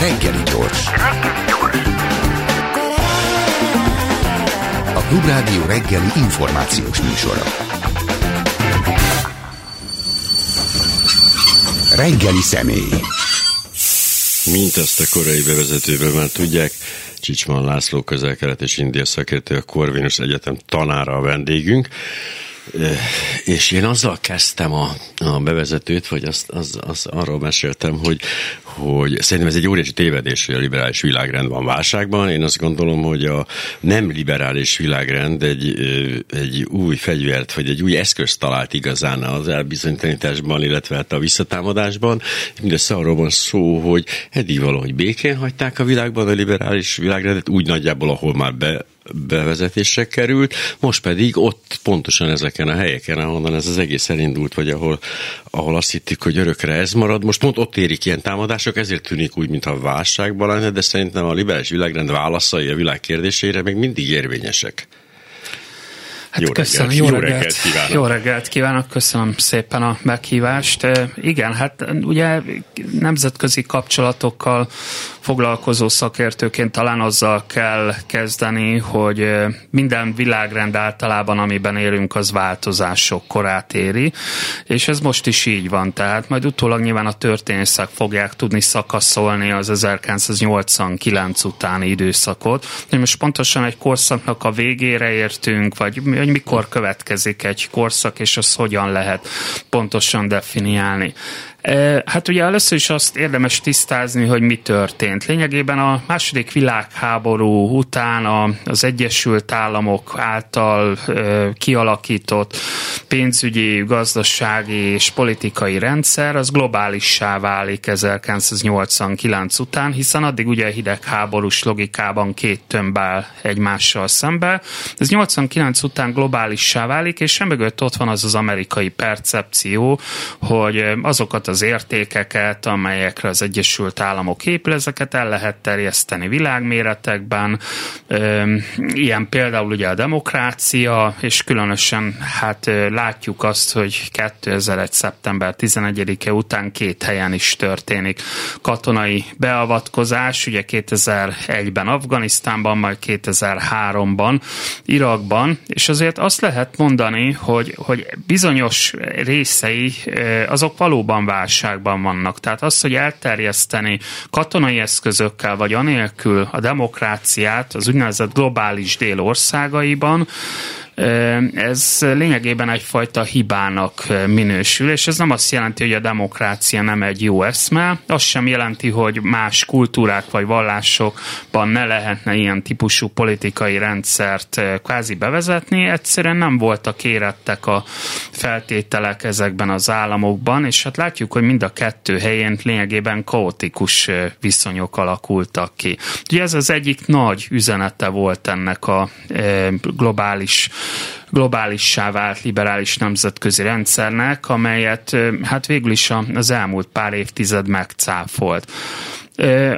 Reggeli gyors. A Klubrádió reggeli információs műsora. Reggeli személy. Mint ezt a korai bevezetőben már tudják, Csicsman László közel-kelet és India szakértő, a Corvinus Egyetem tanára a vendégünk. És én azzal kezdtem a, a bevezetőt, vagy azt, az, az arról meséltem, hogy, hogy szerintem ez egy óriási tévedés, hogy a liberális világrend van válságban. Én azt gondolom, hogy a nem liberális világrend egy, egy új fegyvert, vagy egy új eszközt talált igazán az elbizonytalanításban, illetve hát a visszatámadásban. Mindössze arról van szó, hogy eddig valahogy békén hagyták a világban a liberális világrendet, úgy nagyjából, ahol már be bevezetésre került, most pedig ott pontosan ezeken a helyeken, ahonnan ez az egész elindult, vagy ahol, ahol azt hittük, hogy örökre ez marad, most pont ott érik ilyen támadások, ezért tűnik úgy, mintha válságban lenne, de szerintem a liberális világrend válaszai a világ kérdésére még mindig érvényesek. Hát jó köszönöm, reggelt, jó, reggelt, reggelt kívánok. Jó reggelt kívánok, köszönöm szépen a meghívást. Igen, hát ugye nemzetközi kapcsolatokkal foglalkozó szakértőként talán azzal kell kezdeni, hogy minden világrend általában, amiben élünk, az változások korát éri, és ez most is így van. Tehát majd utólag nyilván a történészek fogják tudni szakaszolni az 1989 utáni időszakot, hogy most pontosan egy korszaknak a végére értünk, vagy hogy mikor következik egy korszak, és azt hogyan lehet pontosan definiálni. Hát ugye először is azt érdemes tisztázni, hogy mi történt. Lényegében a második világháború után az Egyesült Államok által kialakított pénzügyi, gazdasági és politikai rendszer az globálissá válik 1989 után, hiszen addig ugye a hidegháborús logikában két tömb áll egymással szembe. Ez 89 után globálissá válik, és emögött ott van az az amerikai percepció, hogy azokat az értékeket, amelyekre az Egyesült Államok épül, ezeket el lehet terjeszteni világméretekben. Ilyen például ugye a demokrácia, és különösen hát látjuk azt, hogy 2001. szeptember 11-e után két helyen is történik katonai beavatkozás, ugye 2001-ben Afganisztánban, majd 2003-ban Irakban, és azért azt lehet mondani, hogy, hogy bizonyos részei azok valóban válságban vannak. Tehát az, hogy elterjeszteni katonai eszközökkel, vagy anélkül a demokráciát az úgynevezett globális dél országaiban, ez lényegében egyfajta hibának minősül, és ez nem azt jelenti, hogy a demokrácia nem egy jó eszme, az sem jelenti, hogy más kultúrák vagy vallásokban ne lehetne ilyen típusú politikai rendszert kvázi bevezetni, egyszerűen nem voltak érettek a feltételek ezekben az államokban, és hát látjuk, hogy mind a kettő helyén lényegében kaotikus viszonyok alakultak ki. Ugye ez az egyik nagy üzenete volt ennek a globális globálissá vált liberális nemzetközi rendszernek, amelyet hát végül is az elmúlt pár évtized megcáfolt.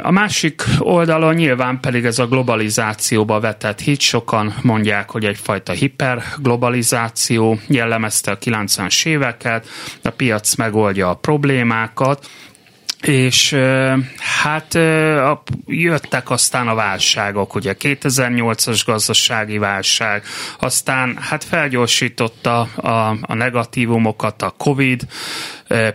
A másik oldalon nyilván pedig ez a globalizációba vetett hit, sokan mondják, hogy egyfajta hiperglobalizáció jellemezte a 90-es éveket, a piac megoldja a problémákat, és hát jöttek aztán a válságok, ugye 2008-as gazdasági válság, aztán hát felgyorsította a, a negatívumokat a Covid,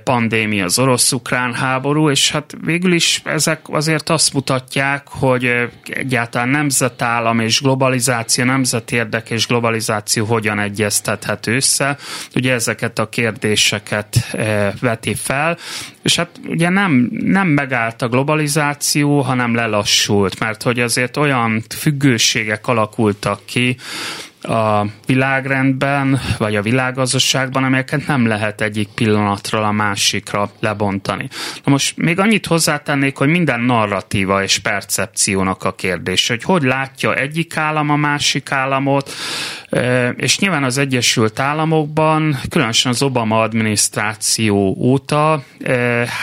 pandémia, az orosz-ukrán háború, és hát végül is ezek azért azt mutatják, hogy egyáltalán nemzetállam és globalizáció, nemzetérdek és globalizáció hogyan egyeztethet össze. Ugye ezeket a kérdéseket veti fel, és hát ugye nem, nem megállt a globalizáció, hanem lelassult, mert hogy azért olyan függőségek alakultak ki, a világrendben, vagy a világgazdaságban, amelyeket nem lehet egyik pillanatról a másikra lebontani. Na most még annyit hozzátennék, hogy minden narratíva és percepciónak a kérdés, hogy hogy látja egyik állam a másik államot, és nyilván az Egyesült Államokban, különösen az Obama adminisztráció óta,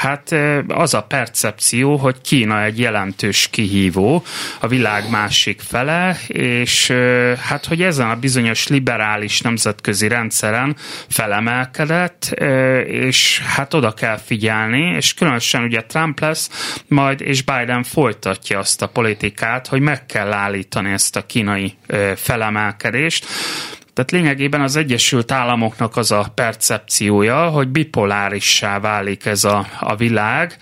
hát az a percepció, hogy Kína egy jelentős kihívó a világ másik fele, és hát hogy ezen a bizonyos liberális nemzetközi rendszeren felemelkedett, és hát oda kell figyelni, és különösen ugye Trump lesz majd, és Biden folytatja azt a politikát, hogy meg kell állítani ezt a kínai felemelkedést, tehát lényegében az Egyesült Államoknak az a percepciója, hogy bipolárissá válik ez a, a világ,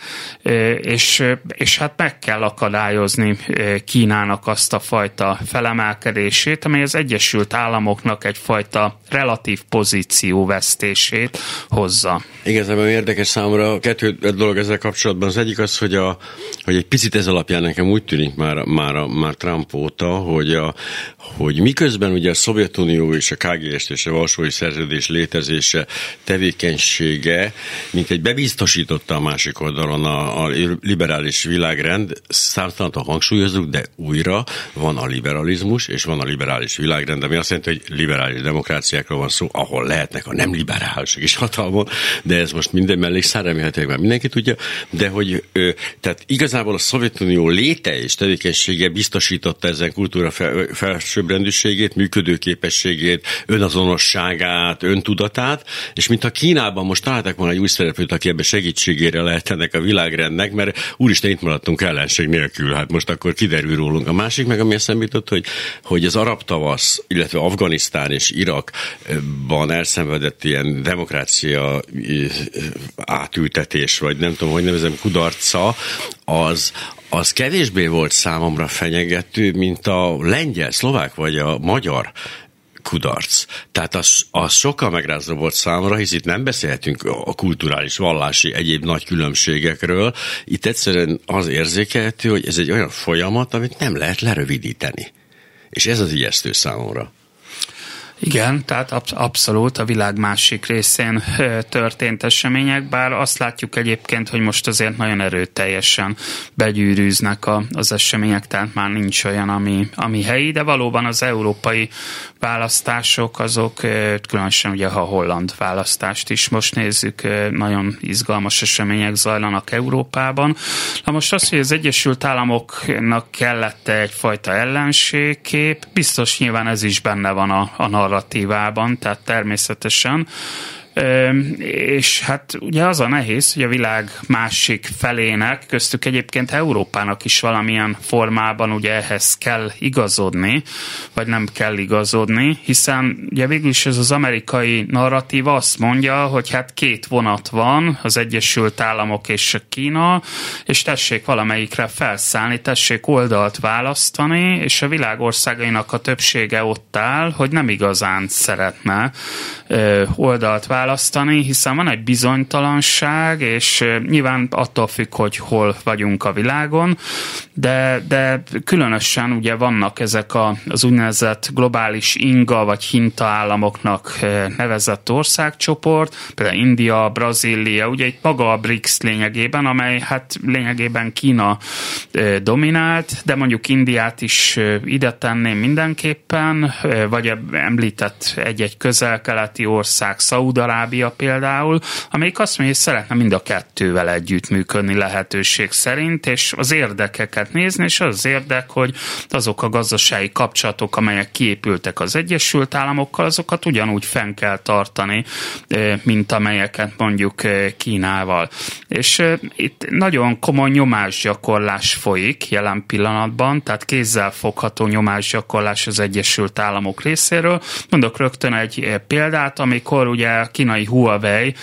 és, és hát meg kell akadályozni Kínának azt a fajta felemelkedését, amely az Egyesült Államoknak egyfajta relatív pozícióvesztését hozza. Igazából érdekes számomra kettő dolog ezzel kapcsolatban. Az egyik az, hogy, a, hogy egy picit ez alapján nekem úgy tűnik már, már, már Trump óta, hogy, a, hogy miközben ugye a Szovjetunió és a KGST és a Varsói Szerződés létezése, tevékenysége, mint egy bebiztosította a másik oldalon a, a liberális világrend, számtalantan hangsúlyozzuk, de újra van a liberalizmus, és van a liberális világrend, ami azt jelenti, hogy liberális demokráciákról van szó, ahol lehetnek a nem liberálisok is hatalmon, de ez most minden mellékszár, remélhetőleg már mindenki tudja, de hogy tehát igazából a Szovjetunió léte és tevékenysége biztosította ezen kultúra fel, felsőbbrendűségét, működőképességét, képességét, önazonosságát, öntudatát, és mintha Kínában most találtak volna egy új szereplőt, aki ebbe segítségére lehet ennek a világrendnek, mert úristen itt maradtunk ellenség nélkül, hát most akkor kiderül rólunk. A másik meg, ami eszembe jutott, hogy, hogy az arab tavasz, illetve Afganisztán és Irakban elszenvedett ilyen demokrácia átültetés, vagy nem tudom, hogy nevezem, kudarca, az, az kevésbé volt számomra fenyegető, mint a lengyel, szlovák vagy a magyar kudarc. Tehát az, az sokkal megrázó volt számomra, hisz itt nem beszélhetünk a kulturális, vallási, egyéb nagy különbségekről. Itt egyszerűen az érzékelhető, hogy ez egy olyan folyamat, amit nem lehet lerövidíteni. És ez az ijesztő számomra. Igen, tehát absz- abszolút a világ másik részén történt események, bár azt látjuk egyébként, hogy most azért nagyon erőteljesen begyűrűznek a, az események, tehát már nincs olyan, ami, ami helyi, de valóban az európai választások azok, különösen ugye ha a holland választást is most nézzük, nagyon izgalmas események zajlanak Európában. Na most az, hogy az Egyesült Államoknak kellett egyfajta ellenségkép, biztos nyilván ez is benne van a, a narratívában, tehát természetesen és hát ugye az a nehéz, hogy a világ másik felének, köztük egyébként Európának is valamilyen formában ugye ehhez kell igazodni, vagy nem kell igazodni, hiszen ugye végül is ez az amerikai narratív azt mondja, hogy hát két vonat van, az Egyesült Államok és a Kína, és tessék valamelyikre felszállni, tessék oldalt választani, és a világ országainak a többsége ott áll, hogy nem igazán szeretne oldalt választani, választani, hiszen van egy bizonytalanság, és nyilván attól függ, hogy hol vagyunk a világon, de, de különösen ugye vannak ezek a, az úgynevezett globális inga vagy hinta államoknak nevezett országcsoport, például India, Brazília, ugye itt maga a BRICS lényegében, amely hát lényegében Kína dominált, de mondjuk Indiát is ide tenném mindenképpen, vagy említett egy-egy közel-keleti ország, Szaúd Arábia például, amelyik azt mondja, hogy szeretne mind a kettővel együttműködni lehetőség szerint, és az érdekeket nézni, és az érdek, hogy azok a gazdasági kapcsolatok, amelyek kiépültek az Egyesült Államokkal, azokat ugyanúgy fenn kell tartani, mint amelyeket mondjuk Kínával. És itt nagyon komoly nyomásgyakorlás folyik jelen pillanatban, tehát kézzel fogható nyomásgyakorlás az Egyesült Államok részéről. Mondok rögtön egy példát, amikor ugye kínai Huawei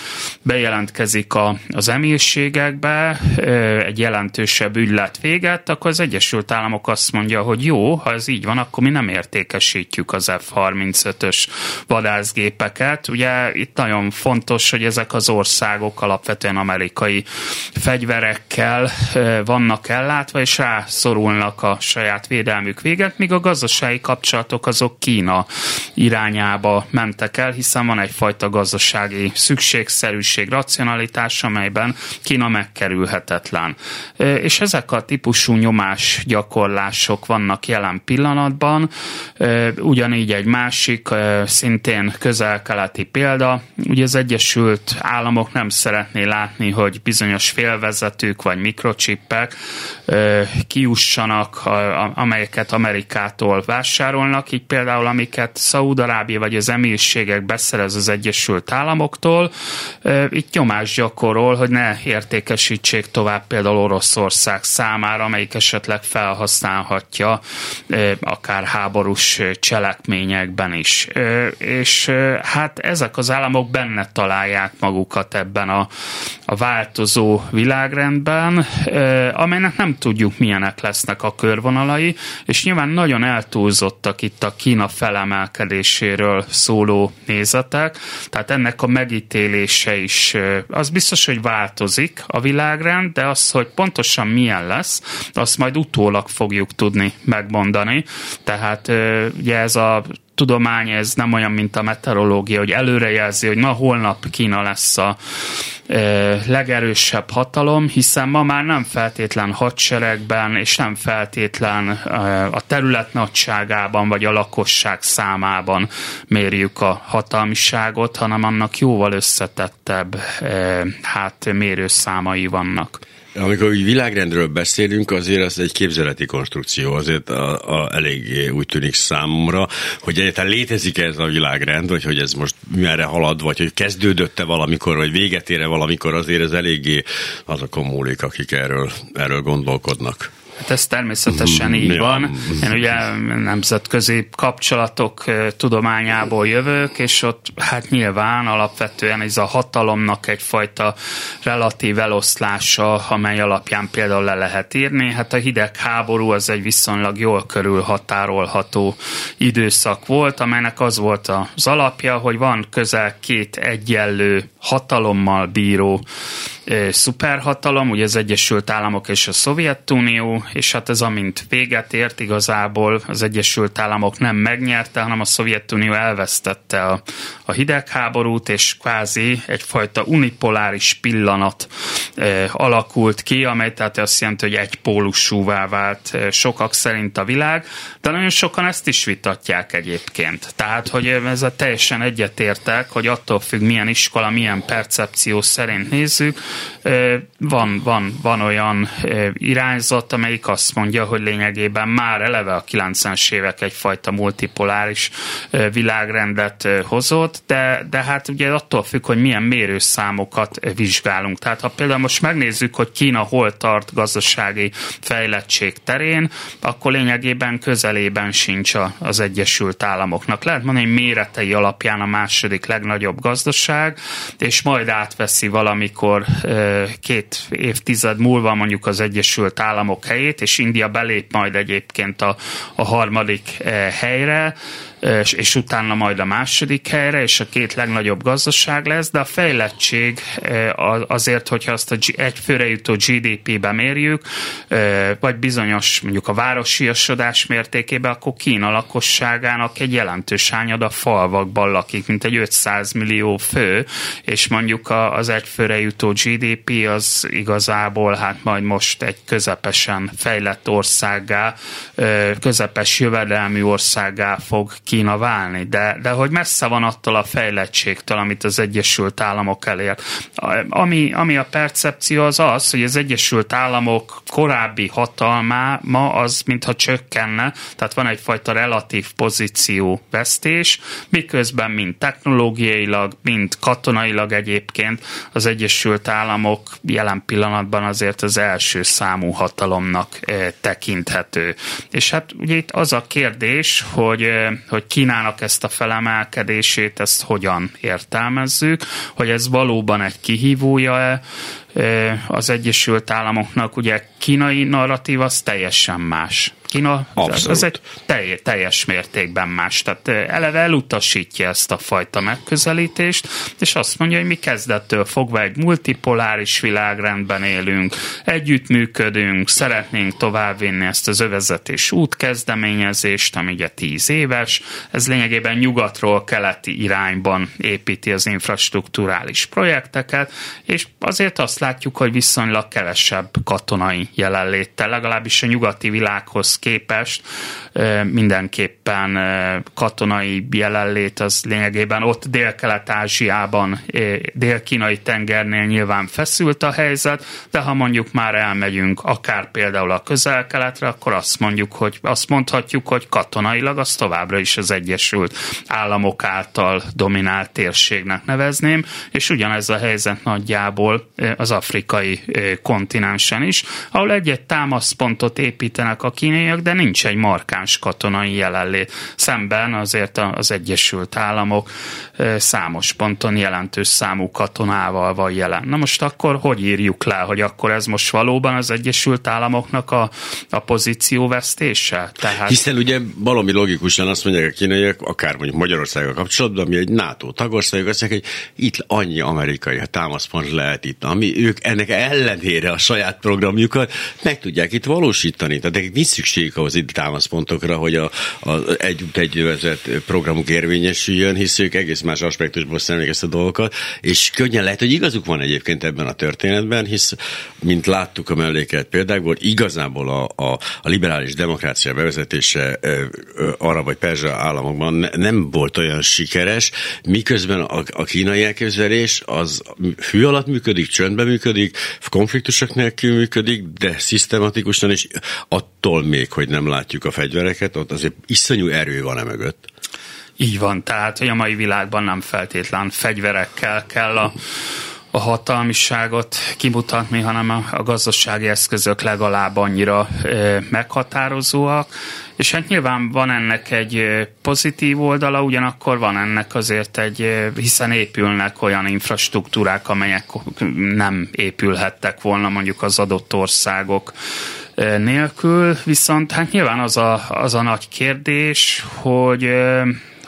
bejelentkezik a, az emírségekbe, egy jelentősebb ügylet véget, akkor az Egyesült Államok azt mondja, hogy jó, ha ez így van, akkor mi nem értékesítjük az F-35-ös vadászgépeket. Ugye itt nagyon fontos, hogy ezek az országok alapvetően amerikai fegyverekkel vannak ellátva, és rászorulnak a saját védelmük véget, míg a gazdasági kapcsolatok azok Kína irányába mentek el, hiszen van egyfajta gazdasági gazdasági szükségszerűség, racionalitás, amelyben Kína megkerülhetetlen. És ezek a típusú nyomás gyakorlások vannak jelen pillanatban. Ugyanígy egy másik, szintén közel-keleti példa, ugye az Egyesült Államok nem szeretné látni, hogy bizonyos félvezetők vagy mikrocsippek kiussanak, amelyeket Amerikától vásárolnak, így például amiket Szaúd-Arábia vagy az emírségek beszerez az Egyesült Államoktól, itt nyomást gyakorol, hogy ne értékesítsék tovább például Oroszország számára, amelyik esetleg felhasználhatja akár háborús cselekményekben is. És hát ezek az államok benne találják magukat ebben a, a változó világrendben, amelynek nem tudjuk milyenek lesznek a körvonalai, és nyilván nagyon eltúlzottak itt a Kína felemelkedéséről szóló nézetek, tehát ennek a megítélése is, az biztos, hogy változik a világrend, de az, hogy pontosan milyen lesz, azt majd utólag fogjuk tudni megmondani. Tehát ugye ez a tudomány ez nem olyan, mint a meteorológia, hogy előrejelzi, hogy na holnap Kína lesz a e, legerősebb hatalom, hiszen ma már nem feltétlen hadseregben, és nem feltétlen e, a terület nagyságában, vagy a lakosság számában mérjük a hatalmiságot, hanem annak jóval összetettebb e, hát mérőszámai vannak. Amikor úgy világrendről beszélünk, azért az egy képzeleti konstrukció, azért a, a elég úgy tűnik számomra, hogy egyáltalán létezik ez a világrend, vagy hogy ez most merre halad, vagy hogy kezdődötte valamikor, vagy véget ére valamikor, azért ez eléggé azokon múlik, akik erről, erről gondolkodnak. Hát ez természetesen így ja. van. Én ugye nemzetközi kapcsolatok tudományából jövök, és ott hát nyilván alapvetően ez a hatalomnak egyfajta relatív eloszlása, amely alapján például le lehet írni. Hát a hidegháború az egy viszonylag jól körülhatárolható időszak volt, amelynek az volt az alapja, hogy van közel két egyenlő hatalommal bíró szuperhatalom, ugye az Egyesült Államok és a Szovjetunió, és hát ez amint véget ért, igazából az Egyesült Államok nem megnyerte, hanem a Szovjetunió elvesztette a, a hidegháborút, és kvázi egyfajta unipoláris pillanat e, alakult ki, amely tehát azt jelenti, hogy egy pólusúvá vált sokak szerint a világ, de nagyon sokan ezt is vitatják egyébként. Tehát, hogy ez a teljesen egyetértek, hogy attól függ, milyen iskola, milyen percepció szerint nézzük, van, van, van olyan irányzat, amelyik azt mondja, hogy lényegében már eleve a 90-es évek egyfajta multipoláris világrendet hozott, de, de hát ugye attól függ, hogy milyen mérőszámokat vizsgálunk. Tehát ha például most megnézzük, hogy Kína hol tart gazdasági fejlettség terén, akkor lényegében közelében sincs az Egyesült Államoknak. Lehet mondani, hogy méretei alapján a második legnagyobb gazdaság, és majd átveszi valamikor két évtized múlva mondjuk az Egyesült Államok helyét, és India belép majd egyébként a, a harmadik helyre, és, és utána majd a második helyre, és a két legnagyobb gazdaság lesz, de a fejlettség azért, hogyha azt a egy főre jutó GDP-be mérjük, vagy bizonyos mondjuk a városiasodás mértékében, akkor Kína lakosságának egy jelentős a falvakban lakik, mint egy 500 millió fő, és mondjuk az egy főre jutó GDP az igazából hát majd most egy közepesen fejlett országá, közepes jövedelmi országá fog Kína válni, de, de hogy messze van attól a fejlettségtől, amit az Egyesült Államok elér. Ami, ami a percepció az az, hogy az Egyesült Államok korábbi hatalma ma az mintha csökkenne, tehát van egyfajta relatív pozíció vesztés, miközben mind technológiailag, mind katonailag egyébként az Egyesült Államok jelen pillanatban azért az első számú hatalomnak eh, tekinthető. És hát ugye itt az a kérdés, hogy, eh, hogy hogy Kínának ezt a felemelkedését, ezt hogyan értelmezzük, hogy ez valóban egy kihívója-e az Egyesült Államoknak ugye kínai narratív az teljesen más. Kína Abszolút. az egy telj, teljes mértékben más. Tehát eleve elutasítja ezt a fajta megközelítést, és azt mondja, hogy mi kezdettől fogva egy multipoláris világrendben élünk, együttműködünk, szeretnénk továbbvinni ezt az övezetés útkezdeményezést, ami ugye tíz éves, ez lényegében nyugatról keleti irányban építi az infrastruktúrális projekteket, és azért azt látjuk, hogy viszonylag kevesebb katonai jelenléttel, legalábbis a nyugati világhoz képest mindenképpen katonai jelenlét az lényegében ott Dél-Kelet-Ázsiában, dél-kínai tengernél nyilván feszült a helyzet, de ha mondjuk már elmegyünk akár például a közel-keletre, akkor azt mondjuk, hogy azt mondhatjuk, hogy katonailag az továbbra is az Egyesült Államok által dominált térségnek nevezném, és ugyanez a helyzet nagyjából az afrikai kontinensen is, ahol egy-egy támaszpontot építenek a kínai kínaiak, de nincs egy markáns katonai jelenlét. Szemben azért az Egyesült Államok számos ponton jelentős számú katonával van jelen. Na most akkor hogy írjuk le, hogy akkor ez most valóban az Egyesült Államoknak a, a pozícióvesztése? Tehát... Hiszen ugye valami logikusan azt mondják a kínaiak, akár mondjuk Magyarországgal kapcsolatban, ami egy NATO tagország, azt mondják, hogy itt annyi amerikai támaszpont lehet itt, ami ők ennek ellenére a saját programjukat meg tudják itt valósítani. Tehát nincs szükség ahhoz itt támaszpontokra, hogy a, a egy egy vezet programuk érvényesüljön, hisz ők egész más aspektusból szemlélik ezt a dolgokat, és könnyen lehet, hogy igazuk van egyébként ebben a történetben, hisz, mint láttuk a mellékelt példákból, igazából a, a, a liberális demokrácia bevezetése arra vagy perzsa államokban ne, nem volt olyan sikeres, miközben a, a kínai elképzelés az fű alatt működik, csöndben működik, konfliktusok nélkül működik, de szisztematikusan, és attól még, hogy nem látjuk a fegyvereket, ott azért iszonyú erő van e mögött. Így van, tehát hogy a mai világban nem feltétlen fegyverekkel kell a, a hatalmiságot kimutatni, hanem a, a gazdasági eszközök legalább annyira e, meghatározóak, és hát nyilván van ennek egy pozitív oldala, ugyanakkor van ennek azért egy, hiszen épülnek olyan infrastruktúrák, amelyek nem épülhettek volna mondjuk az adott országok nélkül, viszont hát nyilván az a, az a nagy kérdés, hogy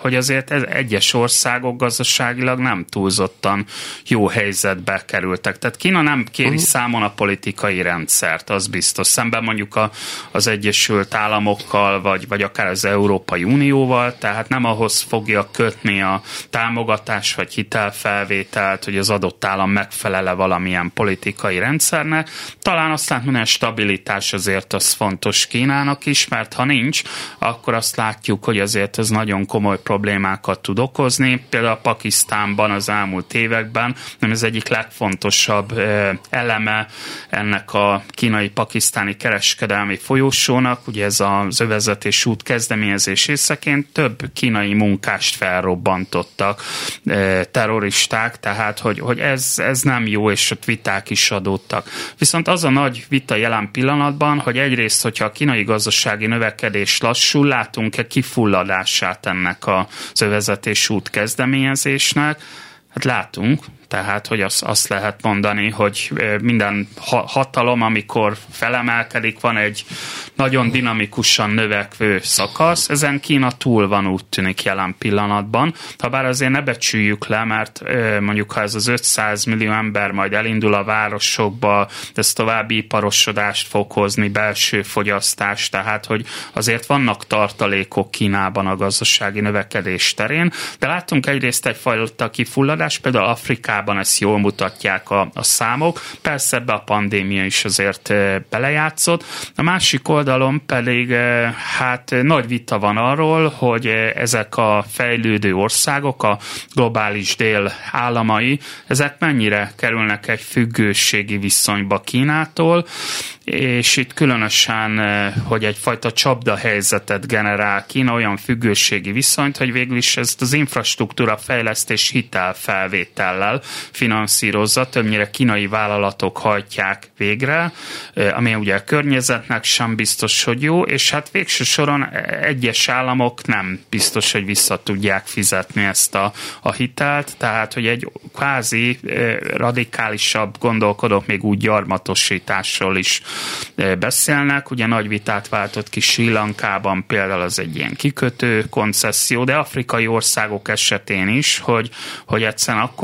hogy azért ez egyes országok gazdaságilag nem túlzottan jó helyzetbe kerültek. Tehát Kína nem kéri uh-huh. számon a politikai rendszert, az biztos. Szemben mondjuk a, az Egyesült Államokkal, vagy, vagy akár az Európai Unióval, tehát nem ahhoz fogja kötni a támogatás vagy hitelfelvételt, hogy az adott állam megfelele valamilyen politikai rendszernek. Talán azt hogy a stabilitás azért az fontos Kínának is, mert ha nincs, akkor azt látjuk, hogy azért ez nagyon komoly problémákat tud okozni. Például a Pakisztánban az elmúlt években nem ez egyik legfontosabb eleme ennek a kínai-pakisztáni kereskedelmi folyósónak, ugye ez az övezetés út kezdeményezés részeként több kínai munkást felrobbantottak terroristák, tehát hogy, hogy ez, ez nem jó, és ott viták is adódtak. Viszont az a nagy vita jelen pillanatban, hogy egyrészt, hogyha a kínai gazdasági növekedés lassul, látunk-e kifulladását ennek a az övezetés út kezdeményezésnek. Hát látunk, tehát hogy azt, azt lehet mondani, hogy minden hatalom, amikor felemelkedik, van egy nagyon dinamikusan növekvő szakasz, ezen Kína túl van úgy tűnik jelen pillanatban, ha bár azért ne becsüljük le, mert mondjuk ha ez az 500 millió ember majd elindul a városokba, ez további iparosodást fog hozni, belső fogyasztást, tehát hogy azért vannak tartalékok Kínában a gazdasági növekedés terén, de láttunk egyrészt egyfajta kifulladás, például Afrikában Amerikában ezt jól mutatják a, a számok. Persze ebbe a pandémia is azért belejátszott. A másik oldalon pedig hát nagy vita van arról, hogy ezek a fejlődő országok, a globális dél államai, ezek mennyire kerülnek egy függőségi viszonyba Kínától, és itt különösen, hogy egyfajta csapda helyzetet generál Kína, olyan függőségi viszonyt, hogy végül is ezt az infrastruktúra fejlesztés hitelfelvétellel finanszírozza, többnyire kínai vállalatok hajtják végre, ami ugye a környezetnek sem biztos, hogy jó, és hát végső soron egyes államok nem biztos, hogy vissza tudják fizetni ezt a, a hitelt, tehát hogy egy kvázi radikálisabb gondolkodók még úgy gyarmatosításról is beszélnek. Ugye nagy vitát váltott ki Sri Lankában például az egy ilyen kikötő koncesszió, de afrikai országok esetén is, hogy, hogy egyszerűen a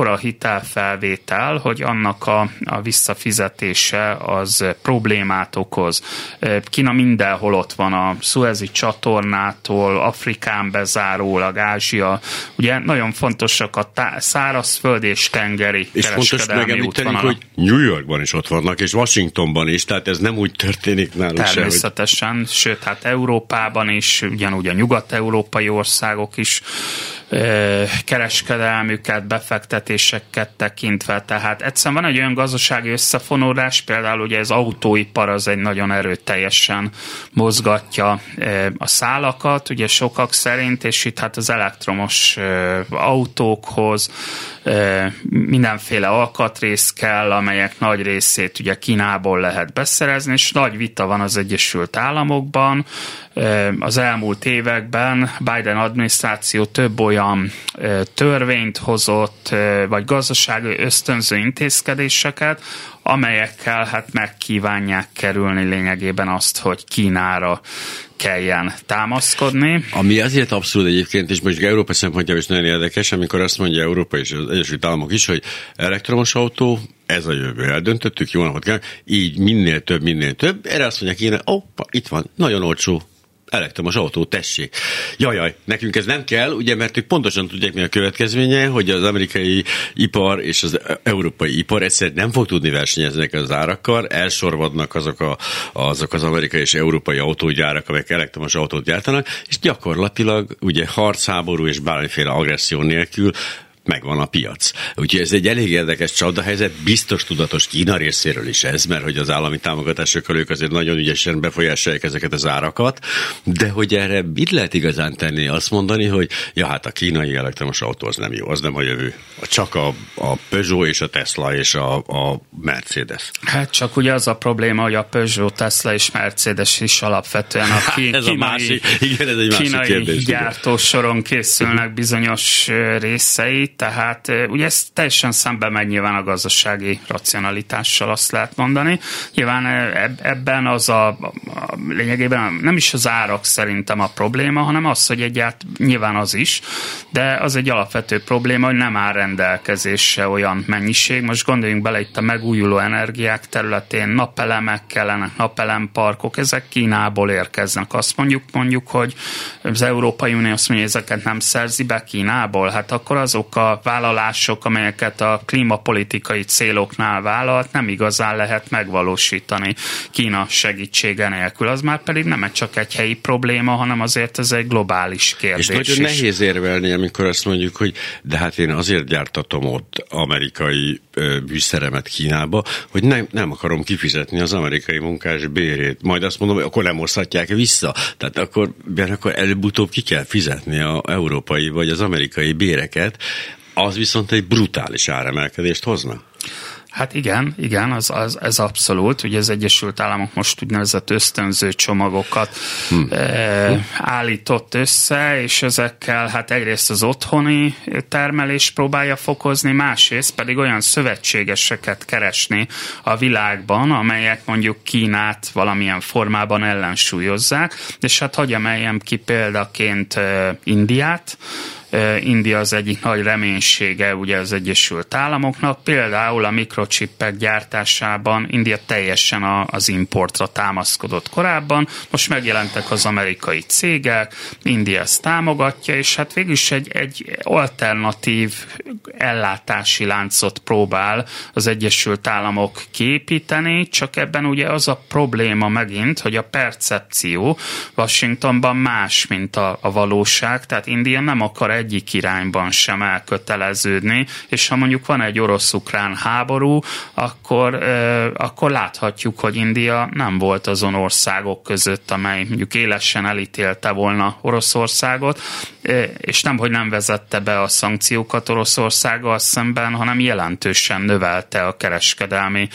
hitelfelvétel, hogy annak a, a visszafizetése az problémát okoz. Kína mindenhol ott van a Suezi csatornától, Afrikán bezárólag, Ázsia. Ugye nagyon fontosak a tá- szárazföld és tengeri És fontos megemlíteni, hogy New Yorkban is ott vannak, és Washingtonban is, tehát ez nem úgy történik nálunk Természetesen, se, hogy... sőt, hát Európában is, ugyanúgy a nyugat-európai országok is kereskedelmüket, befektetéseket tekintve. Tehát egyszerűen van egy olyan gazdasági összefonódás, például ugye az autóipar az egy nagyon erőteljesen mozgatja a szálakat, ugye sokak szerint, és itt hát az elektromos autókhoz mindenféle alkatrész kell, amelyek nagy részét ugye Kínából lehet beszerezni, és nagy vita van az Egyesült Államokban. Az elmúlt években Biden adminisztráció több olyan törvényt hozott, vagy gazdasági ösztönző intézkedéseket, amelyekkel hát megkívánják kerülni lényegében azt, hogy Kínára kelljen támaszkodni. Ami azért abszolút egyébként, és most Európa szempontjából is nagyon érdekes, amikor azt mondja Európa és az Egyesült Államok is, hogy elektromos autó, ez a jövő. Eldöntöttük, jó napot kell, így minél több, minél több. Erre azt mondják, én, oppa, itt van, nagyon olcsó, elektromos autó, tessék. Jajaj, nekünk ez nem kell, ugye, mert ők pontosan tudják, mi a következménye, hogy az amerikai ipar és az európai ipar egyszer nem fog tudni versenyezni az árakkal, elsorvadnak azok, a, azok az amerikai és európai autógyárak, amelyek elektromos autót gyártanak, és gyakorlatilag ugye harcháború és bármiféle agresszió nélkül megvan a piac. Úgyhogy ez egy elég érdekes csapdahelyzet, biztos tudatos Kína részéről is ez, mert hogy az állami támogatásokkal ők azért nagyon ügyesen befolyásolják ezeket az árakat, de hogy erre mit lehet igazán tenni? Azt mondani, hogy ja, hát a kínai elektromos autó az nem jó, az nem a jövő. Csak a, a Peugeot és a Tesla és a, a Mercedes. Hát csak ugye az a probléma, hogy a Peugeot, Tesla és Mercedes is alapvetően a ki, ez kínai, a másik, igen, ez egy másik kínai kérdés, gyártósoron készülnek bizonyos részeit, tehát ugye ez teljesen szembe megy nyilván a gazdasági racionalitással, azt lehet mondani. Nyilván ebben az a, a lényegében nem is az árak szerintem a probléma, hanem az, hogy egyált nyilván az is, de az egy alapvető probléma, hogy nem áll rendelkezésre olyan mennyiség. Most gondoljunk bele itt a megújuló energiák területén, napelemek kellenek, napelemparkok, ezek Kínából érkeznek. Azt mondjuk, mondjuk, hogy az Európai Unió azt mondja, hogy ezeket nem szerzi be Kínából, hát akkor azok a vállalások, amelyeket a klímapolitikai céloknál vállalt, nem igazán lehet megvalósítani Kína segítsége nélkül. Az már pedig nem csak egy helyi probléma, hanem azért ez egy globális kérdés. És nagyon is. nehéz érvelni, amikor azt mondjuk, hogy de hát én azért gyártatom ott amerikai műszeremet Kínába, hogy nem, nem akarom kifizetni az amerikai munkás bérét. Majd azt mondom, hogy akkor nem oszthatják vissza. Tehát akkor, akkor előbb-utóbb ki kell fizetni az európai vagy az amerikai béreket, az viszont egy brutális áremelkedést hozna. Hát igen, igen, az, az, ez abszolút. Ugye az Egyesült Államok most úgynevezett ösztönző csomagokat hm. e, állított össze, és ezekkel hát egyrészt az otthoni termelés próbálja fokozni, másrészt pedig olyan szövetségeseket keresni a világban, amelyek mondjuk Kínát valamilyen formában ellensúlyozzák, és hát hagyja emeljem ki példaként e, Indiát, India az egyik nagy reménysége ugye az Egyesült Államoknak, például a mikrochippek gyártásában India teljesen az importra támaszkodott korábban, most megjelentek az amerikai cégek, India ezt támogatja, és hát végül is egy, egy alternatív ellátási láncot próbál az Egyesült Államok képíteni, csak ebben ugye az a probléma megint, hogy a percepció Washingtonban más, mint a, a valóság, tehát India nem akar egy egyik irányban sem elköteleződni, és ha mondjuk van egy orosz-ukrán háború, akkor, akkor láthatjuk, hogy India nem volt azon országok között, amely mondjuk élesen elítélte volna Oroszországot, és nem, hogy nem vezette be a szankciókat Oroszországgal szemben, hanem jelentősen növelte a kereskedelmi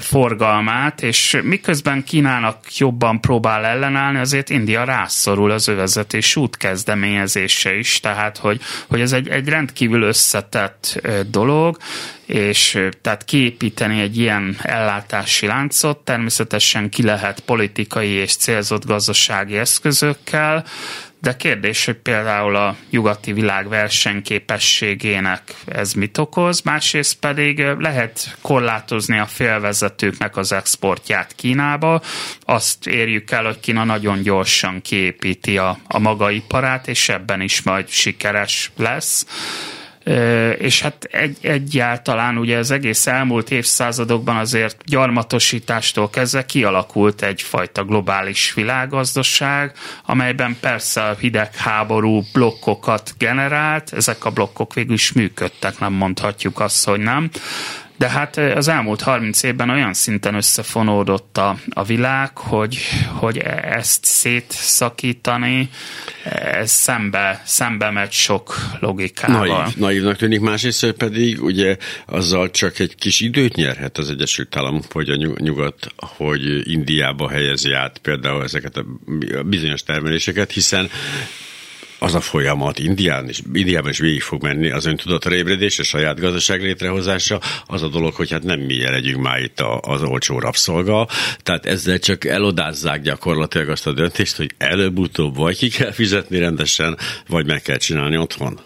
forgalmát, és miközben Kínának jobban próbál ellenállni, azért India rászorul az övezetés út kezdeményezése is, tehát hogy, hogy ez egy, egy rendkívül összetett dolog, és tehát kiépíteni egy ilyen ellátási láncot természetesen ki lehet politikai és célzott gazdasági eszközökkel, de kérdés, hogy például a nyugati világ versenyképességének ez mit okoz, másrészt pedig lehet korlátozni a félvezetőknek az exportját Kínába. Azt érjük el, hogy Kína nagyon gyorsan kiépíti a, a maga iparát, és ebben is majd sikeres lesz és hát egy, egyáltalán ugye az egész elmúlt évszázadokban azért gyarmatosítástól kezdve kialakult egyfajta globális világgazdaság, amelyben persze a hidegháború blokkokat generált, ezek a blokkok végül is működtek, nem mondhatjuk azt, hogy nem. De hát az elmúlt 30 évben olyan szinten összefonódott a, a világ, hogy, hogy ezt szétszakítani, ez szembe, szembe megy sok logikával. Naív, naívnak tűnik, másrészt pedig ugye azzal csak egy kis időt nyerhet az Egyesült Államok, vagy a nyugat, hogy Indiába helyezi át például ezeket a bizonyos termeléseket, hiszen az a folyamat Indián és, Indiában is végig fog menni az öntudatra ébredés, a saját gazdaság létrehozása, az a dolog, hogy hát nem mi legyünk már itt az olcsó rabszolga, tehát ezzel csak elodázzák gyakorlatilag azt a döntést, hogy előbb-utóbb vagy ki kell fizetni rendesen, vagy meg kell csinálni otthon.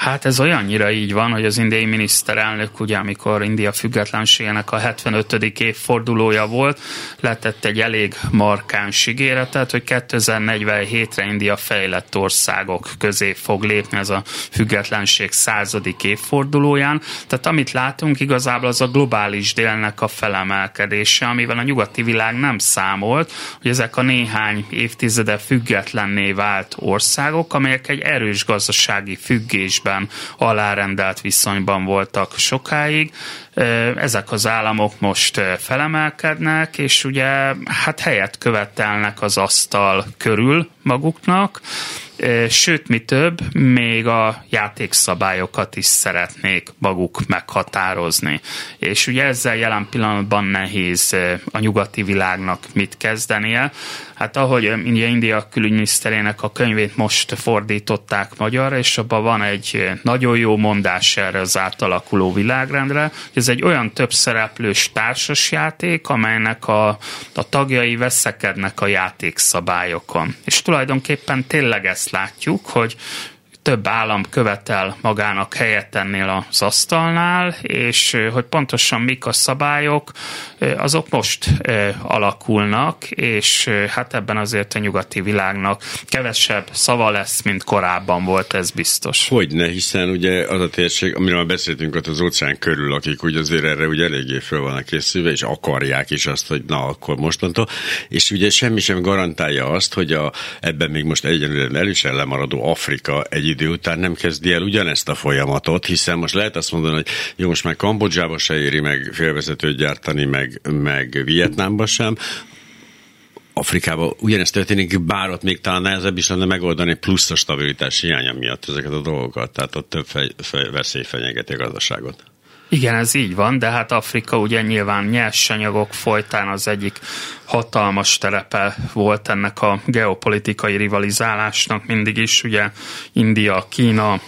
Hát ez olyannyira így van, hogy az indiai miniszterelnök, ugye amikor India függetlenségének a 75. évfordulója volt, letett egy elég markáns ígéretet, hogy 2047-re India fejlett országok közé fog lépni ez a függetlenség századik évfordulóján. Tehát amit látunk igazából az a globális délnek a felemelkedése, amivel a nyugati világ nem számolt, hogy ezek a néhány évtizede függetlenné vált országok, amelyek egy erős gazdasági függésben szépen alárendelt viszonyban voltak sokáig. Ezek az államok most felemelkednek, és ugye hát helyet követelnek az asztal körül maguknak, sőt, mi több, még a játékszabályokat is szeretnék maguk meghatározni. És ugye ezzel jelen pillanatban nehéz a nyugati világnak mit kezdenie. Hát ahogy ugye India külügyminiszterének a könyvét most fordították magyarra, és abban van egy nagyon jó mondás erre az átalakuló világrendre. Ez egy olyan több szereplős társasjáték, amelynek a, a tagjai veszekednek a játékszabályokon. És tulajdonképpen tényleg ezt látjuk, hogy több állam követel magának helyet ennél az asztalnál, és hogy pontosan mik a szabályok, azok most alakulnak, és hát ebben azért a nyugati világnak kevesebb szava lesz, mint korábban volt, ez biztos. Hogyne, hiszen ugye az a térség, amiről beszéltünk ott az óceán körül, akik ugye azért erre ugye eléggé föl vannak készülve, és akarják is azt, hogy na, akkor mostantól, és ugye semmi sem garantálja azt, hogy a, ebben még most egyenlően el is Afrika egy idő után nem kezdi el ugyanezt a folyamatot, hiszen most lehet azt mondani, hogy jó, most már Kambodzsába se éri meg félvezetőt gyártani, meg, meg Vietnámba sem, Afrikában ugyanezt történik, bár ott még talán nehezebb is lenne megoldani plusz a stabilitás hiánya miatt ezeket a dolgokat, tehát ott több fej, fej, veszély fenyegeti a gazdaságot. Igen, ez így van, de hát Afrika ugye nyilván nyersanyagok folytán az egyik hatalmas terepe volt ennek a geopolitikai rivalizálásnak. Mindig is, ugye India, Kína,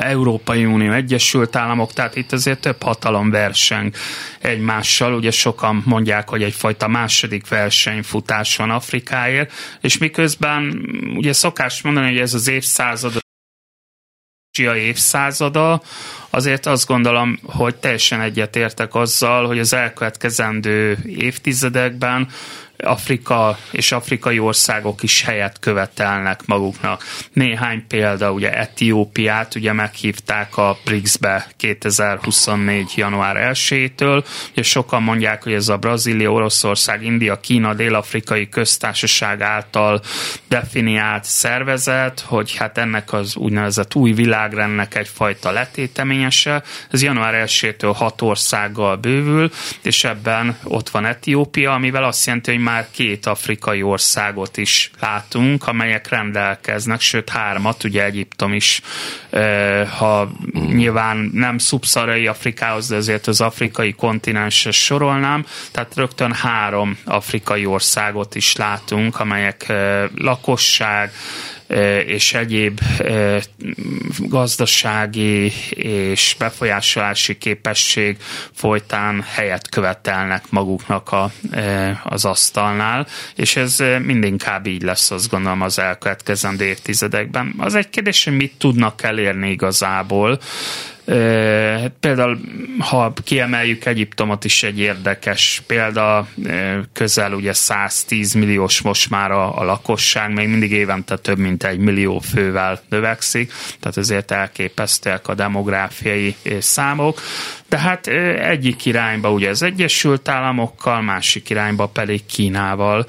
Európai Unió, Egyesült Államok, tehát itt azért több hatalom verseng egymással, ugye sokan mondják, hogy egyfajta második versenyfutás van Afrikáért, és miközben ugye szokás mondani, hogy ez az évszázad évszázada, azért azt gondolom, hogy teljesen egyetértek azzal, hogy az elkövetkezendő évtizedekben Afrika és afrikai országok is helyet követelnek maguknak. Néhány példa, ugye Etiópiát ugye meghívták a BRICS-be 2024. január 1-től, ugye sokan mondják, hogy ez a Brazília, Oroszország, India, Kína, Dél-Afrikai Köztársaság által definiált szervezet, hogy hát ennek az úgynevezett új világrendnek egyfajta letéteményese. Ez január 1-től hat országgal bővül, és ebben ott van Etiópia, amivel azt jelenti, hogy már két afrikai országot is látunk, amelyek rendelkeznek, sőt hármat, ugye Egyiptom is, ha nyilván nem szubszarai Afrikához, de azért az afrikai kontinensre sorolnám, tehát rögtön három afrikai országot is látunk, amelyek lakosság, és egyéb gazdasági és befolyásolási képesség folytán helyet követelnek maguknak a, az asztalnál, és ez mindinkább így lesz, azt gondolom, az elkövetkezendő évtizedekben. Az egy kérdés, hogy mit tudnak elérni igazából, Hát például, ha kiemeljük Egyiptomot is egy érdekes példa, közel ugye 110 milliós most már a, a lakosság, még mindig évente több mint egy millió fővel növekszik, tehát ezért elképesztőek a demográfiai számok. De hát egyik irányba ugye az Egyesült Államokkal, másik irányba pedig Kínával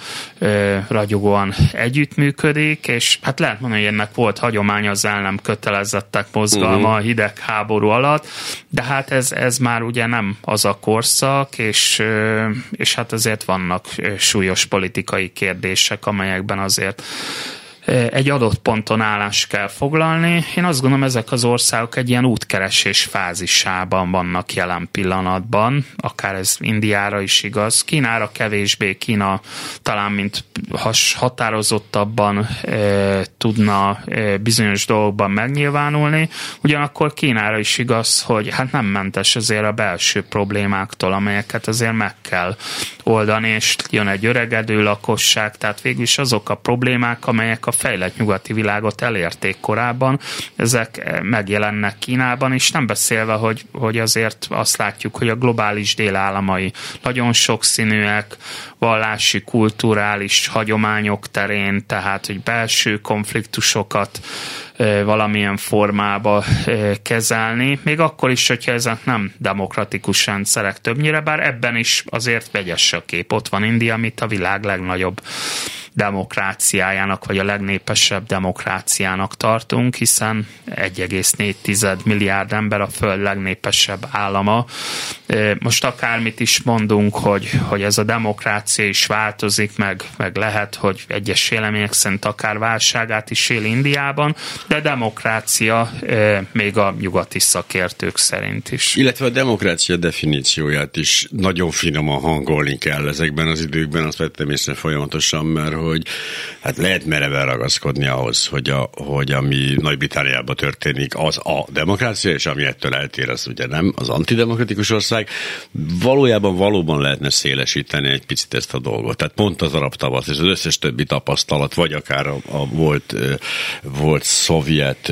ragyogóan együttműködik, és hát lehet mondani, hogy ennek volt hagyománya az el nem kötelezettek mozgalma uh-huh. a hidegháború alatt, de hát ez, ez már ugye nem az a korszak, és, és hát azért vannak súlyos politikai kérdések, amelyekben azért egy adott ponton állást kell foglalni. Én azt gondolom, ezek az országok egy ilyen útkeresés fázisában vannak jelen pillanatban, akár ez Indiára is igaz. Kínára kevésbé, Kína talán mint határozottabban e, tudna e, bizonyos dolgokban megnyilvánulni, ugyanakkor Kínára is igaz, hogy hát nem mentes azért a belső problémáktól, amelyeket azért meg kell oldani, és jön egy öregedő lakosság, tehát végül is azok a problémák, amelyek a fejlett nyugati világot elérték korábban, ezek megjelennek Kínában, és nem beszélve, hogy, hogy azért azt látjuk, hogy a globális délállamai nagyon sokszínűek, vallási, kulturális hagyományok terén, tehát hogy belső konfliktusokat valamilyen formába kezelni, még akkor is, hogyha ezek nem demokratikus rendszerek többnyire, bár ebben is azért vegyes a kép. Ott van India, amit a világ legnagyobb demokráciájának, vagy a legnépesebb demokráciának tartunk, hiszen 1,4 milliárd ember a föld legnépesebb állama. Most akármit is mondunk, hogy, hogy ez a demokrácia is változik, meg, meg lehet, hogy egyes vélemények szerint akár válságát is él Indiában, de demokrácia még a nyugati szakértők szerint is. Illetve a demokrácia definícióját is nagyon finoman hangolni kell ezekben az időkben, azt vettem észre folyamatosan, mert hogy hát lehet mereven ragaszkodni ahhoz, hogy, a, hogy ami Nagy-Britániában történik, az a demokrácia, és ami ettől eltér, az ugye nem az antidemokratikus ország. Valójában valóban lehetne szélesíteni egy picit ezt a dolgot. Tehát pont az arab tavasz és az összes többi tapasztalat, vagy akár a, a volt, volt szovjet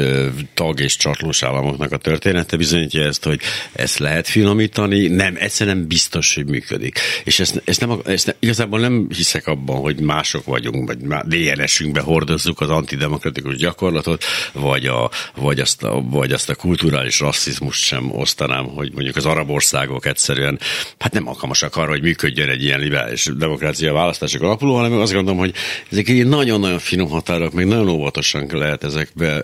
tag és csatlós államoknak a története bizonyítja ezt, hogy ezt lehet finomítani, nem, egyszerűen biztos, hogy működik. És ezt, ezt nem, ezt igazából nem hiszek abban, hogy mások vagy vagyunk, vagy DNS-ünkbe hordozzuk az antidemokratikus gyakorlatot, vagy, a, vagy, azt a, vagy azt a kulturális rasszizmust sem osztanám, hogy mondjuk az arab országok egyszerűen hát nem alkalmasak arra, hogy működjön egy ilyen liberális demokrácia választások alapuló, hanem azt gondolom, hogy ezek egy nagyon-nagyon finom határok, még nagyon óvatosan lehet ezekbe,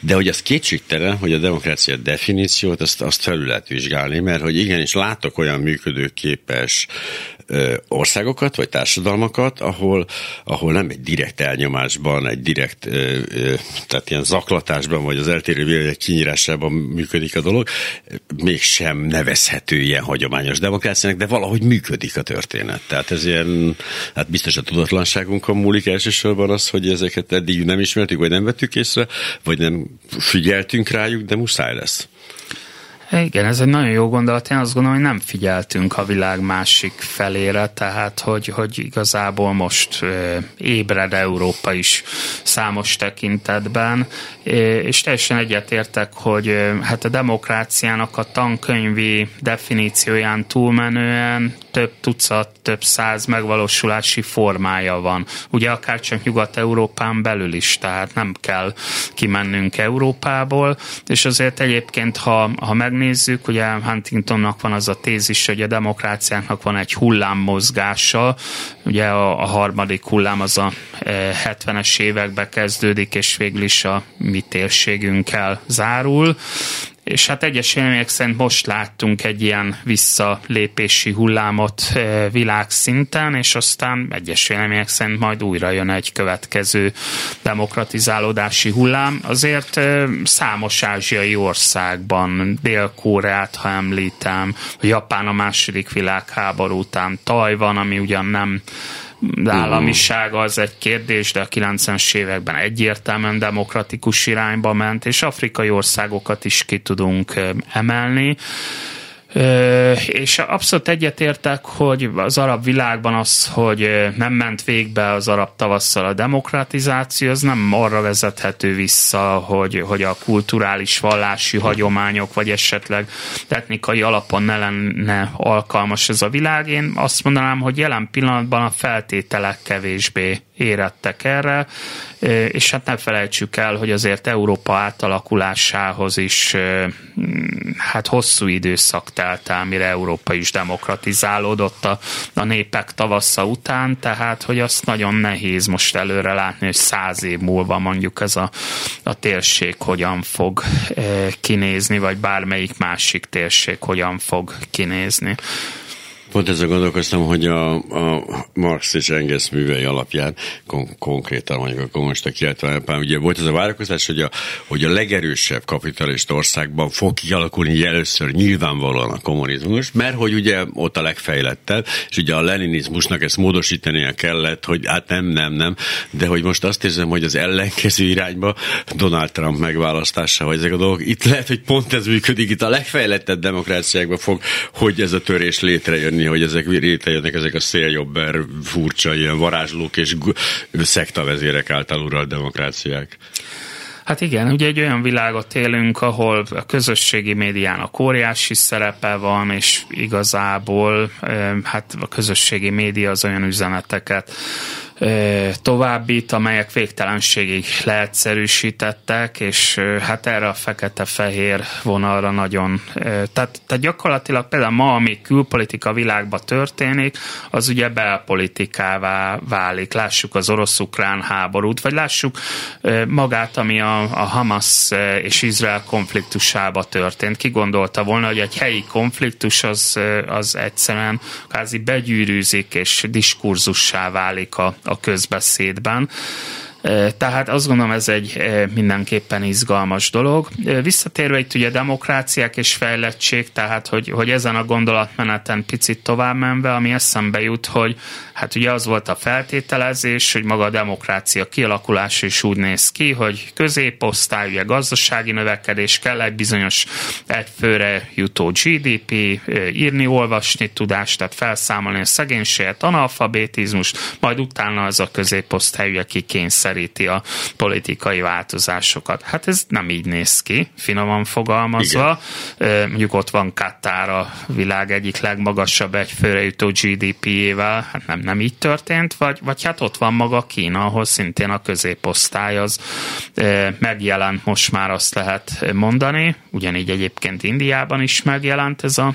de hogy az kétségtelen, hogy a demokrácia definíciót, azt, azt felül lehet vizsgálni, mert hogy igenis látok olyan működőképes országokat, vagy társadalmakat, ahol, ahol nem egy direkt elnyomásban, egy direkt, tehát ilyen zaklatásban, vagy az eltérő vélemények kinyírásában működik a dolog, mégsem nevezhető ilyen hagyományos demokráciának, de valahogy működik a történet. Tehát ez ilyen, hát biztos a tudatlanságunkon múlik elsősorban az, hogy ezeket eddig nem ismertük, vagy nem vettük észre, vagy nem figyeltünk rájuk, de muszáj lesz. Igen, ez egy nagyon jó gondolat. Én azt gondolom, hogy nem figyeltünk a világ másik felére, tehát hogy, hogy igazából most ébred Európa is számos tekintetben, és teljesen egyetértek, hogy hát a demokráciának a tankönyvi definícióján túlmenően több tucat, több száz megvalósulási formája van. Ugye akár csak Nyugat-Európán belül is, tehát nem kell kimennünk Európából, és azért egyébként, ha, ha megnézzük, ugye Huntingtonnak van az a tézis, hogy a demokráciáknak van egy hullámmozgása, ugye a, a harmadik hullám az a 70-es évekbe kezdődik, és végül is a mi térségünkkel zárul, és hát egyes vélemények szerint most láttunk egy ilyen visszalépési hullámot eh, világszinten, és aztán egyes vélemények szerint majd újra jön egy következő demokratizálódási hullám. Azért eh, számos ázsiai országban, Dél-Koreát, ha említem, Japán a második világháború után, Tajvan, ami ugyan nem államisága az egy kérdés, de a 90-es években egyértelműen demokratikus irányba ment, és afrikai országokat is ki tudunk emelni. És abszolút egyetértek, hogy az arab világban az, hogy nem ment végbe az arab tavasszal a demokratizáció, az nem arra vezethető vissza, hogy, hogy a kulturális vallási hagyományok, vagy esetleg etnikai alapon ne lenne alkalmas ez a világ. Én azt mondanám, hogy jelen pillanatban a feltételek kevésbé érettek erre, és hát ne felejtsük el, hogy azért Európa átalakulásához is hát hosszú időszak telt el, mire Európa is demokratizálódott a, a népek tavasza után, tehát hogy azt nagyon nehéz most előre látni, hogy száz év múlva mondjuk ez a, a térség hogyan fog kinézni, vagy bármelyik másik térség hogyan fog kinézni. Pont ezzel gondolkoztam, hogy a, a Marx és Engels művei alapján kon- konkrétan mondjuk a kommunista kiáltalányban, ugye volt ez a várakozás, hogy a, hogy a legerősebb kapitalista országban fog kialakulni először nyilvánvalóan a kommunizmus, mert hogy ugye ott a legfejlettebb, és ugye a leninizmusnak ezt módosítania kellett, hogy hát nem, nem, nem, de hogy most azt érzem, hogy az ellenkező irányba Donald Trump megválasztása, vagy ezek a dolgok, itt lehet, hogy pont ez működik, itt a legfejlettebb demokráciákban fog, hogy ez a törés létrejönni hogy ezek létrejönnek ezek a széljobber furcsa ilyen varázslók és szektavezérek által uralt demokráciák. Hát igen, ugye egy olyan világot élünk, ahol a közösségi médiának óriási szerepe van, és igazából hát a közösségi média az olyan üzeneteket továbbít, amelyek végtelenségig leegyszerűsítettek, és hát erre a fekete-fehér vonalra nagyon, tehát, tehát gyakorlatilag például ma, ami külpolitika világban történik, az ugye belpolitikává válik. Lássuk az orosz-ukrán háborút, vagy lássuk magát, ami a, a Hamas és Izrael konfliktusába történt. Ki gondolta volna, hogy egy helyi konfliktus az, az egyszerűen kázi begyűrűzik és diskurzussá válik a, a közbeszédben. Tehát azt gondolom ez egy mindenképpen izgalmas dolog. Visszatérve itt ugye demokráciák és fejlettség, tehát hogy, hogy ezen a gondolatmeneten picit tovább menve, ami eszembe jut, hogy hát ugye az volt a feltételezés, hogy maga a demokrácia kialakulása is úgy néz ki, hogy középosztály, ugye gazdasági növekedés, kell egy bizonyos egyfőre jutó GDP, írni, olvasni tudást, tehát felszámolni a szegénységet, analfabetizmus, majd utána az a középosztály, aki kényszeríti a politikai változásokat. Hát ez nem így néz ki, finoman fogalmazva. Igen. Mondjuk ott van Katár a világ egyik legmagasabb egyfőre jutó GDP-ével, hát nem nem így történt, vagy, vagy hát ott van maga Kína, ahol szintén a középosztály az megjelent, most már azt lehet mondani, ugyanígy egyébként Indiában is megjelent ez a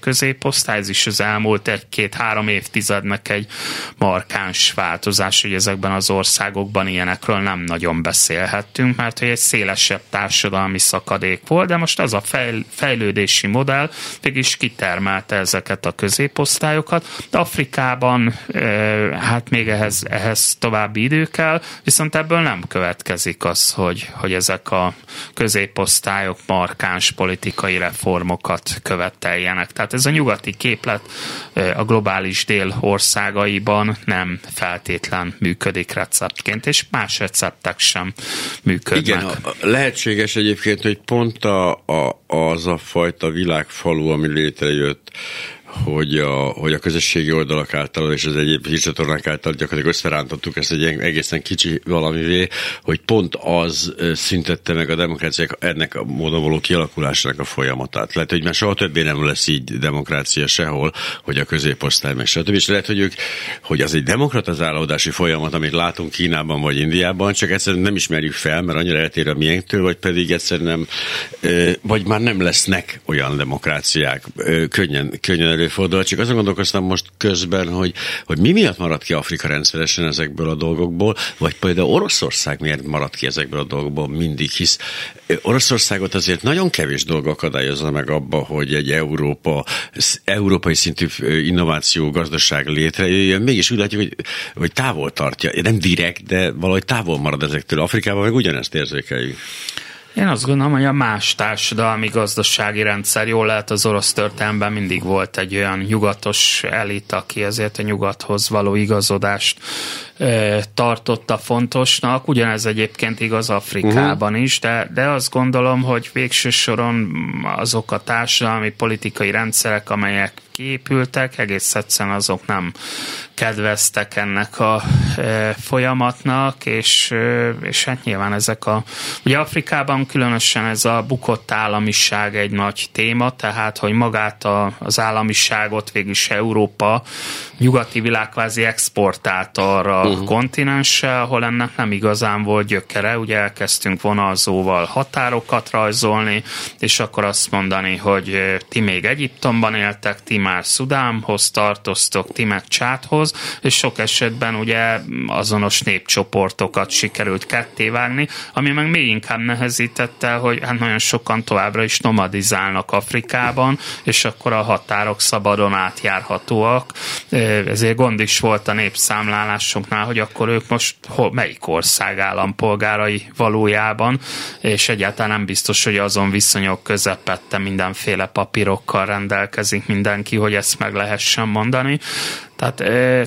középosztály, ez is az elmúlt egy-két-három évtizednek egy markáns változás, hogy ezekben az országokban ilyenekről nem nagyon beszélhettünk, mert hogy egy szélesebb társadalmi szakadék volt, de most az a fejl- fejlődési modell mégis kitermelte ezeket a középosztályokat. De Afrikában hát még ehhez, ehhez további idő kell, viszont ebből nem következik az, hogy, hogy ezek a középosztályok markáns politikai reformokat követeljenek. Tehát ez a nyugati képlet a globális dél országaiban nem feltétlen működik receptként, és és más receptek sem működnek. Igen, lehetséges egyébként, hogy pont a, a, az a fajta világfalu, ami létrejött, hogy a, hogy a közösségi oldalak által és az egyéb hírcsatornák által gyakorlatilag összerántottuk ezt egy egészen kicsi valamivé, hogy pont az szüntette meg a demokráciák ennek a módon való kialakulásának a folyamatát. Lehet, hogy már soha többé nem lesz így demokrácia sehol, hogy a középosztály meg stb. És lehet, hogy ők, hogy az egy demokratizálódási folyamat, amit látunk Kínában vagy Indiában, csak egyszerűen nem ismerjük fel, mert annyira eltér a miénktől, vagy pedig egyszerűen nem, vagy már nem lesznek olyan demokráciák könnyen, könnyen előfordul, csak azon gondolkoztam most közben, hogy, hogy mi miatt marad ki Afrika rendszeresen ezekből a dolgokból, vagy például Oroszország miért marad ki ezekből a dolgokból mindig, hisz Oroszországot azért nagyon kevés dolog akadályozza meg abba, hogy egy Európa, európai szintű innováció gazdaság létrejöjjön, mégis úgy látjuk, hogy, hogy távol tartja, nem direkt, de valahogy távol marad ezektől. Afrikában meg ugyanezt érzékeljük. Én azt gondolom, hogy a más társadalmi gazdasági rendszer, jól lehet az orosz történelemben mindig volt egy olyan nyugatos elit, aki ezért a nyugathoz való igazodást tartotta fontosnak, ugyanez egyébként igaz Afrikában uh-huh. is, de, de azt gondolom, hogy végső soron azok a társadalmi politikai rendszerek, amelyek kiépültek, egész egyszerűen azok nem kedveztek ennek a e, folyamatnak, és, e, és hát nyilván ezek a... Ugye Afrikában különösen ez a bukott államiság egy nagy téma, tehát hogy magát a, az államiságot végülis Európa nyugati világ kvázi exportálta arra uh-huh. kontinensre, ahol ennek nem igazán volt gyökere. Ugye elkezdtünk vonalzóval határokat rajzolni, és akkor azt mondani, hogy ti még Egyiptomban éltek, ti már Szudánhoz tartoztok, ti meg Csáthoz, és sok esetben ugye azonos népcsoportokat sikerült kettévágni, ami meg még inkább nehezítette, hogy hát nagyon sokan továbbra is nomadizálnak Afrikában, és akkor a határok szabadon átjárhatóak. Ezért gond is volt a népszámlálásoknál, hogy akkor ők most hol, melyik ország állampolgárai valójában, és egyáltalán nem biztos, hogy azon viszonyok közepette mindenféle papírokkal rendelkezik mindenki, hogy ezt meg lehessen mondani. Tehát,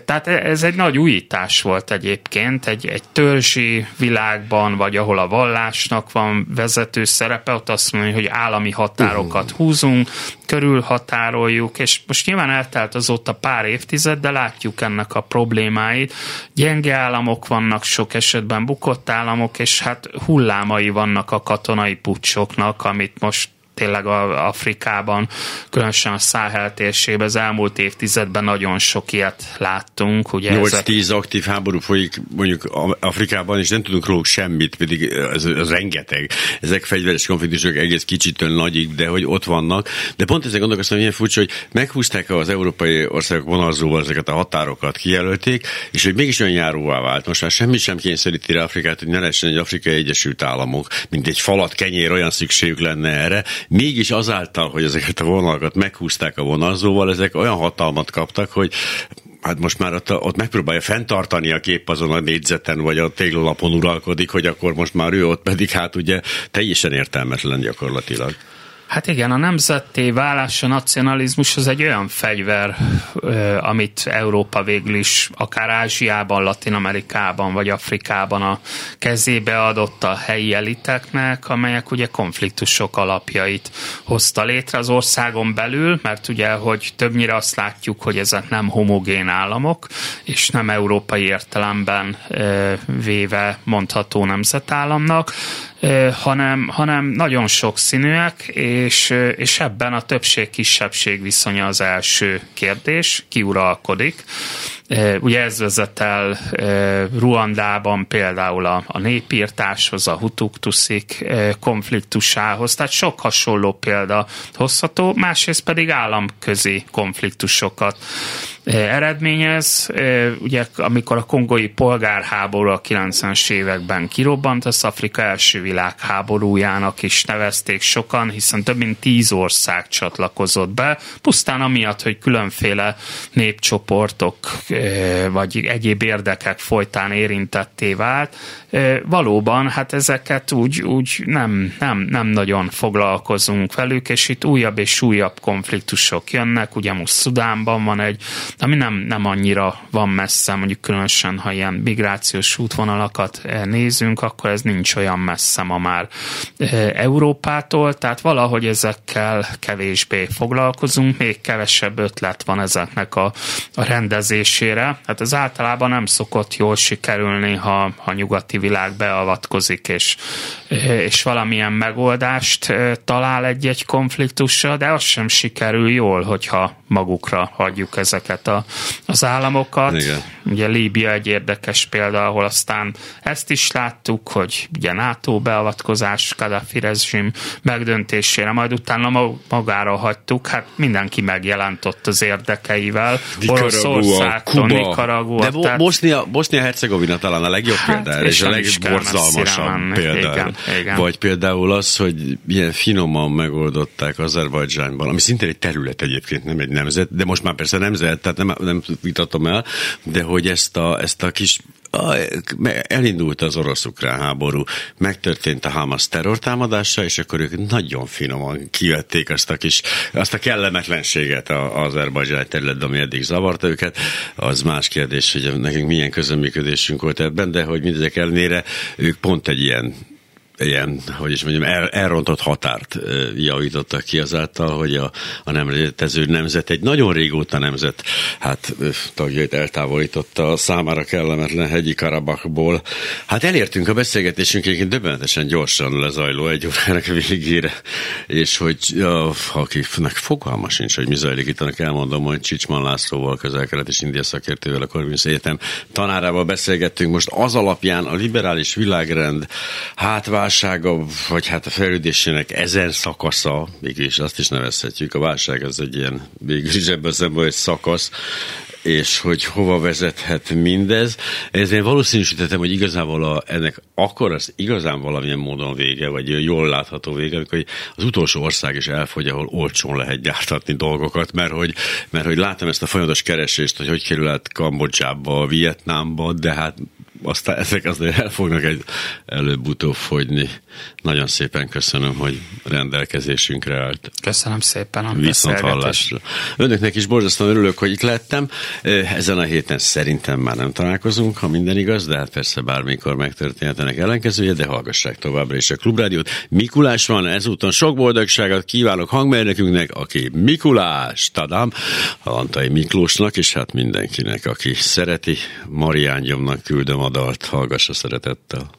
tehát ez egy nagy újítás volt egyébként, egy, egy törzsi világban, vagy ahol a vallásnak van vezető szerepe, ott azt mondja, hogy állami határokat uh-huh. húzunk, körülhatároljuk, és most nyilván eltelt azóta pár évtized, de látjuk ennek a problémáit. Gyenge államok vannak sok esetben, bukott államok, és hát hullámai vannak a katonai pucsoknak, amit most tényleg a Afrikában, különösen a Száhel térségben az elmúlt évtizedben nagyon sok ilyet láttunk. Ugye 8-10 ezek... aktív háború folyik mondjuk Afrikában, és nem tudunk róluk semmit, pedig ez, ez rengeteg. Ezek fegyveres konfliktusok egész kicsitől nagyik, de hogy ott vannak. De pont ezek gondolkoztam, hogy milyen furcsa, hogy meghúzták az európai országok vonalzóval ezeket a határokat, kijelölték, és hogy mégis olyan járóvá vált. Most már semmi sem kényszeríti Afrikát, hogy ne lehessen egy Afrikai Egyesült Államok, mint egy falat kenyér, olyan szükségük lenne erre, Mégis azáltal, hogy ezeket a vonalakat meghúzták a vonalzóval, ezek olyan hatalmat kaptak, hogy hát most már ott, ott megpróbálja fenntartani a kép azon a négyzeten, vagy a téglalapon uralkodik, hogy akkor most már ő ott pedig hát ugye teljesen értelmetlen gyakorlatilag. Hát igen, a nemzetté válás, a nacionalizmus az egy olyan fegyver, amit Európa végül is akár Ázsiában, Latin Amerikában vagy Afrikában a kezébe adott a helyi eliteknek, amelyek ugye konfliktusok alapjait hozta létre az országon belül, mert ugye, hogy többnyire azt látjuk, hogy ezek nem homogén államok, és nem európai értelemben véve mondható nemzetállamnak, hanem, hanem nagyon sokszínűek, és, és ebben a többség-kisebbség viszonya az első kérdés, kiuralkodik. Ugye ez vezet el Ruandában például a, a népírtáshoz, a hutuktuszik konfliktusához, tehát sok hasonló példa hozható, másrészt pedig államközi konfliktusokat eredményez. Ugye amikor a kongói polgárháború a 90-es években kirobbant, az Afrika első világháborújának is nevezték sokan, hiszen több mint tíz ország csatlakozott be, pusztán amiatt, hogy különféle népcsoportok vagy egyéb érdekek folytán érintetté vált. Valóban, hát ezeket úgy, úgy nem, nem, nem nagyon foglalkozunk velük, és itt újabb és újabb konfliktusok jönnek. Ugye most Szudánban van egy, ami nem, nem annyira van messze, mondjuk különösen, ha ilyen migrációs útvonalakat nézünk, akkor ez nincs olyan messze ma már Európától, tehát valahogy ezekkel kevésbé foglalkozunk, még kevesebb ötlet van ezeknek a, a rendezésére. Hát ez általában nem szokott jól sikerülni, ha, ha nyugati világ beavatkozik, és, és valamilyen megoldást talál egy-egy konfliktusra, de az sem sikerül jól, hogyha magukra hagyjuk ezeket a, az államokat. Igen. Ugye Líbia egy érdekes példa, ahol aztán ezt is láttuk, hogy ugye NATO beavatkozás, Gaddafi rezsim megdöntésére, majd utána magára hagytuk, hát mindenki megjelentott az érdekeivel. Oroszországtól, Nicaragua. De Bo- Bosznia, Bosznia-Hercegovina talán a legjobb hát, példa, és, és a legborzalmasabb példa. Igen, igen. Vagy például az, hogy milyen finoman megoldották Azerbajdzsánban, ami szintén egy terület egyébként, nem egy nemzet, de most már persze nemzet, tehát nem, nem vitatom el, de hogy ezt a, ezt a kis elindult az orosz-ukrán háború, megtörtént a Hamas terrortámadása, és akkor ők nagyon finoman kivették azt a kis, azt a kellemetlenséget az Azerbajdzsán területben, ami eddig zavarta őket. Az más kérdés, hogy nekünk milyen közöműködésünk volt ebben, de hogy mindezek ellenére ők pont egy ilyen ilyen, hogy is mondjam, el, elrontott határt javítottak ki azáltal, hogy a, a nem létező nemzet, egy nagyon régóta nemzet, hát tagjait eltávolította a számára kellemetlen hegyi Karabakból. Hát elértünk a beszélgetésünk egyébként döbbenetesen gyorsan lezajló egy órának végére, és hogy ja, akinek fogalma sincs, hogy mi zajlik itt, annak elmondom, hogy Csicsman Lászlóval, közel-kelet és India szakértővel, a Corvinus Egyetem tanárával beszélgettünk most az alapján a liberális világrend hátvás válsága, vagy hát a fejlődésének ezen szakasza, mégis azt is nevezhetjük, a válság az egy ilyen, végül is ebben szemben egy szakasz, és hogy hova vezethet mindez. Ezért valószínűsítettem, hogy igazából a, ennek akkor az igazán valamilyen módon vége, vagy jól látható vége, amikor az utolsó ország is elfogy, ahol olcsón lehet gyártatni dolgokat, mert hogy, mert hogy látom ezt a folyamatos keresést, hogy hogy kerül át Kambodzsába, Vietnámba, de hát aztán ezek azért el fognak egy előbb-utóbb fogyni. Nagyon szépen köszönöm, hogy rendelkezésünkre állt. Köszönöm szépen a Viszont hallásra. Önöknek is borzasztóan örülök, hogy itt lettem. Ezen a héten szerintem már nem találkozunk, ha minden igaz, de hát persze bármikor megtörténhet ennek ellenkezője, de hallgassák továbbra is a Klubrádiót. Mikulás van, ezúton sok boldogságot kívánok hangmérnökünknek, aki Mikulás, tadám, Antai Miklósnak, és hát mindenkinek, aki szereti, Marián Gyomnak küldöm a dalt, hallgassa szeretettel.